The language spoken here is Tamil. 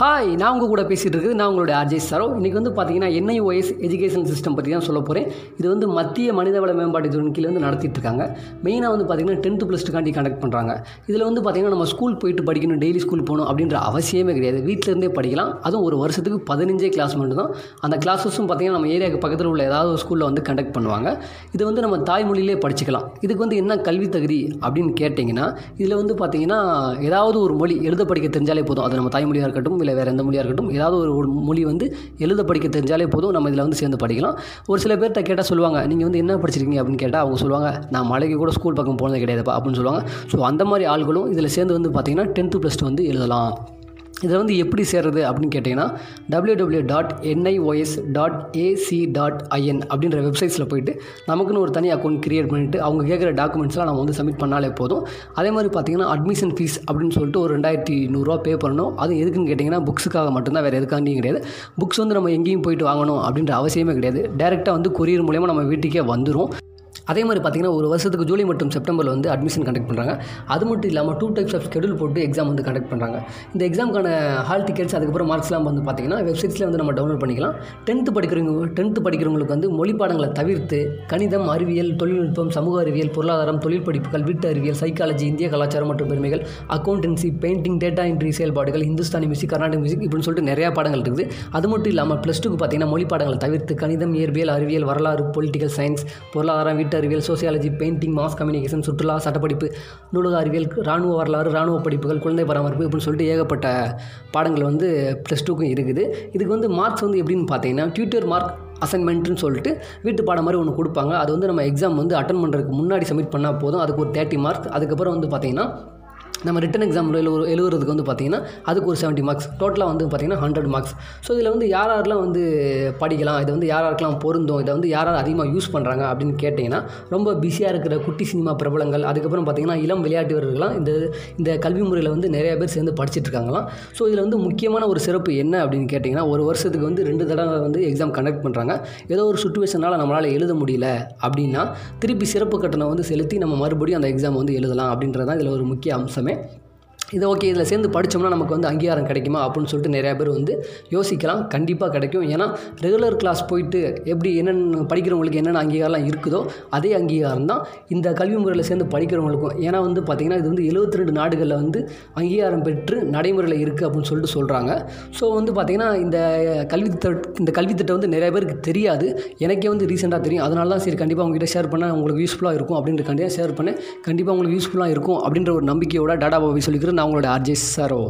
ஹாய் நான் உங்கள் கூட பேசிகிட்டு இருக்குது. நான் உங்களுடைய ஆர்ஜே சரோ இன்றைக்கி வந்து பார்த்தீங்கன்னா என்ஐஓஎஸ் எஜுகேஷன் சிஸ்டம் பற்றி தான் சொல்ல போகிறேன் இது வந்து மத்திய மனிதவள மேம்பாட்டு கீழே வந்து நடத்திட்டு இருக்காங்க. மெயினாக வந்து பார்த்தீங்கன்னா டென்த்து ப்ளஸ் டூக்காண்டி கண்டக்ட் பண்ணுறாங்க இதில் வந்து பார்த்தீங்கன்னா நம்ம ஸ்கூல் போயிட்டு படிக்கணும் டெய்லி ஸ்கூல் போகணும் அப்படின்ற அவசியமே கிடையாது. வீட்டிலேருந்தே படிக்கலாம். அதுவும் ஒரு வருஷத்துக்கு பதினஞ்சே கிளாஸ் மட்டும் தான் அந்த கிளாஸஸும் பார்த்தீங்கன்னா நம்ம ஏரியாவுக்கு பக்கத்தில் உள்ள ஏதாவது ஒரு ஸ்கூலில் வந்து கண்டக்ட் பண்ணுவாங்க. இது வந்து நம்ம தாய்மொழியிலே படிச்சுக்கலாம். இதுக்கு வந்து என்ன கல்வி தகுதி அப்படின்னு கேட்டிங்கன்னா இதில் வந்து பார்த்தீங்கன்னா ஏதாவது ஒரு மொழி எழுத படிக்க தெரிஞ்சாலே போதும். அது நம்ம தாய்மொழியாக இருக்கட்டும் இல்லை வேறு எந்த மொழியாக இருக்கட்டும் ஏதாவது ஒரு மொழி வந்து எழுத படிக்க தெரிஞ்சாலே போதும் நம்ம இதில் வந்து சேர்ந்து படிக்கலாம். ஒரு சில பேர்கிட்ட கேட்டால் சொல்லுவாங்க நீங்கள் வந்து என்ன படிச்சிருக்கீங்க? அப்படின்னு கேட்டால் அவங்க சொல்லுவாங்க நான் மலைக்கு கூட ஸ்கூல் பக்கம் போனது கிடையாதுப்பா அப்படின்னு சொல்லுவாங்க. ஸோ அந்த மாதிரி ஆள்களும் இதில் சேர்ந்து வந்து பார்த்தீங்கன்னா டென்த்து ப்ளஸ் டூ வந்து எழுதலாம். இதில் வந்து எப்படி சேர்றது அப்படின்னு கேட்டிங்கன்னா W W dot NIOS dot AC dot IN அப்படின்ற வெப்சைட்ஸில் போயிட்டு நமக்குன்னு ஒரு தனி அக்கௌண்ட் க்ரியேட் பண்ணிவிட்டு அவங்க கேட்குற டாக்குமெண்ட்ஸ்லாம் நம்ம வந்து சப்மிட் பண்ணாலே போதும். அதே மாதிரி பார்த்தீங்கன்னா அட்மிஷன் ஃபீஸ் அப்படின்னு சொல்லிட்டு ஒரு ரெண்டாயிரத்தி நூறுரூவா பே பண்ணணும். அது எதுக்குன்னு கேட்டிங்கன்னா புக்ஸுக்காக மட்டும்தான் வேறு எதுக்காண்டியும் கிடையாது. புக்ஸ் வந்து நம்ம எங்கேயும் போயிட்டு வாங்கணும் அப்படின்ற அவசியமே கிடையாது. டேரெக்டாக வந்து கொரியர் மூலயமா நம்ம வீட்டுக்கே வந்துடும் அதே மாதிரி பார்த்தீங்கன்னா ஒரு வருஷத்துக்கு ஜூலை மற்றும் செப்டம்பரில் வந்து அட்மிஷன் கண்டக்ட் பண்ணுறாங்க. அது மட்டும் இல்லாமல் டூ டைப்ஸ் ஆஃப் ஷெடியூல் போட்டு எக்ஸாம் வந்து கண்டக்ட் பண்ணுறாங்க. இந்த எக்ஸாமுக்கான ஹால் டிக்கெட்ஸ் அதுக்கப்புறம் மார்க்ஸ்லாம் வந்து பார்த்தீங்கன்னா வெப்சைட்ஸில் வந்து நம்ம டவுன்லோட் பண்ணிக்கலாம். டென்த்து படிக்கிறவங்க டென்த்து படிக்கிறவங்களுக்கு வந்து மொழி பாடங்களை தவிர்த்து கணிதம் அறிவியல் தொழில்நுட்பம் சமூக அறிவியல் பொருளாதாரம் தொழில் படிப்புகள் வீட்டு அறிவியல் சைக்காலஜி இந்திய கலாச்சாரம் மற்றும் பெருமைகள் அக்கௌண்டன்சி பெயிண்டிங் டேட்டா என்ட்ரி செயல்பாடுகள் இந்துஸ்தானி மியூசிக் கர்நாடக மியூசிக் இப்படின்னு சொல்லிட்டு நிறையா பாடங்கள் இருக்குது. அது மட்டும் இல்லாமல் ப்ளஸ் டூக்கு பார்த்தீங்கன்னா மொழி பாடங்களை தவிர்த்து கணிதம் இயற்பியல் அறிவியல் வரலாறு பொலிட்டிக்கல் சயின்ஸ் பொருளாதாரம் வீட்டு அறிவியல் சோசியாலஜி பெயிண்டிங் மாஸ் கம்யூனிகேஷன் சுற்றுலா சட்டப்படிப்பு நூலக அறிவியல் இராணுவ வரலாறு இராணுவ படிப்புகள் குழந்தை பராமரிப்பு அப்படின்னு சொல்லிட்டு ஏகப்பட்ட பாடங்கள் வந்து ப்ளஸ் டூக்கும் இருக்குது. இதுக்கு வந்து மார்க்ஸ் வந்து எப்படின்னு பார்த்தீங்கன்னா டியூட்டர் மார்க் அசைன்மெண்ட்டுன்னு சொல்லிட்டு வீட்டு பாடம் மாதிரி ஒன்று கொடுப்பாங்க. அது வந்து நம்ம எக்ஸாம் வந்து அட்டன் பண்ணுறதுக்கு முன்னாடி சப்மிட் பண்ணால் போதும். அதுக்கு ஒரு தேர்ட்டி மார்க் அதுக்கப்புறம் வந்து பார்த்திங்கன்னா நம்ம ரிட்டன் எக்ஸாமில் எழு எழுதுறதுக்கு வந்து பார்த்திங்கன்னா அதுக்கு ஒரு செவன்ட்டி மார்க்ஸ் டோட்டலாக வந்து பார்த்திங்கன்னா ஹண்ட்ரட் மார்க்ஸ் ஸோ இதில் வந்து யார் யாரெல்லாம் வந்து படிக்கலாம் இதை வந்து யார் யாருக்கெல்லாம் பொருந்தும் இதை வந்து யார் யார் அதிகமாக யூஸ் பண்ணுறாங்க அப்படின்னு கேட்டிங்கன்னா ரொம்ப பிஸியாக இருக்கிற குட்டி சினிமா பிரபலங்கள் அதுக்கப்புறம் பார்த்திங்கன்னா இளம் விளையாட்டு வீரர்கள்லாம் இந்த இந்த கல்வி முறையில் வந்து நிறைய பேர் சேர்ந்து படிச்சுட்டு இருக்காங்களாம். ஸோ இதில் வந்து முக்கியமான ஒரு சிறப்பு என்ன அப்படின்னு கேட்டிங்கன்னா ஒரு வருஷத்துக்கு வந்து ரெண்டு தடவை வந்து எக்ஸாம் கண்டக்ட் பண்ணுறாங்க ஏதோ ஒரு சுச்சுவேஷனால் நம்மளால் எழுத முடியல அப்படின்னா திருப்பி சிறப்பு கட்டணம் வந்து செலுத்தி நம்ம மறுபடியும் அந்த எக்ஸாம் வந்து எழுதலாம் அப்படின்றது தான் இதில் ஒரு முக்கிய அம்சமே. করবে இது ஓகே இதில் சேர்ந்து படித்தோம்னா நமக்கு வந்து அங்கீகாரம் கிடைக்குமா அப்படின்னு சொல்லிட்டு நிறையா பேர் வந்து யோசிக்கலாம். கண்டிப்பாக கிடைக்கும். ஏன்னா ரெகுலர் கிளாஸ் போயிட்டு எப்படி என்னென்ன படிக்கிறவங்களுக்கு என்னென்ன அங்கீகாரம்லாம் இருக்குதோ அதே அங்கீகாரம் தான் இந்த கல்வி முறையில் சேர்ந்து படிக்கிறவங்களுக்கும். ஏன்னா வந்து பார்த்திங்கன்னா இது வந்து எழுபத்தி ரெண்டு நாடுகளில் வந்து அங்கீகாரம் பெற்று நடைமுறையில் இருக்குது அப்படின்னு சொல்லிட்டு சொல்கிறாங்க ஸோ வந்து பார்த்திங்கன்னா இந்த கல்வி இந்த கல்வி திட்டம் வந்து நிறைய பேருக்கு தெரியாது. எனக்கே வந்து ரீசெண்டாக தெரியும். அதனால தான் சரி கண்டிப்பாக உங்ககிட்ட ஷேர் பண்ணால் உங்களுக்கு யூஸ்ஃபுல்லாக இருக்கும் அப்படின்ற கண்டிப்பாக ஷேர் பண்ணேன். கண்டிப்பாக உங்களுக்கு யூஸ்ஃபுல்லாக இருக்கும் அப்படின்ற ஒரு நம்பிக்கையோட டாடா பாபி சொல்லிக்கிறேன் நான் உங்களோட ஆர்ஜே சாரோ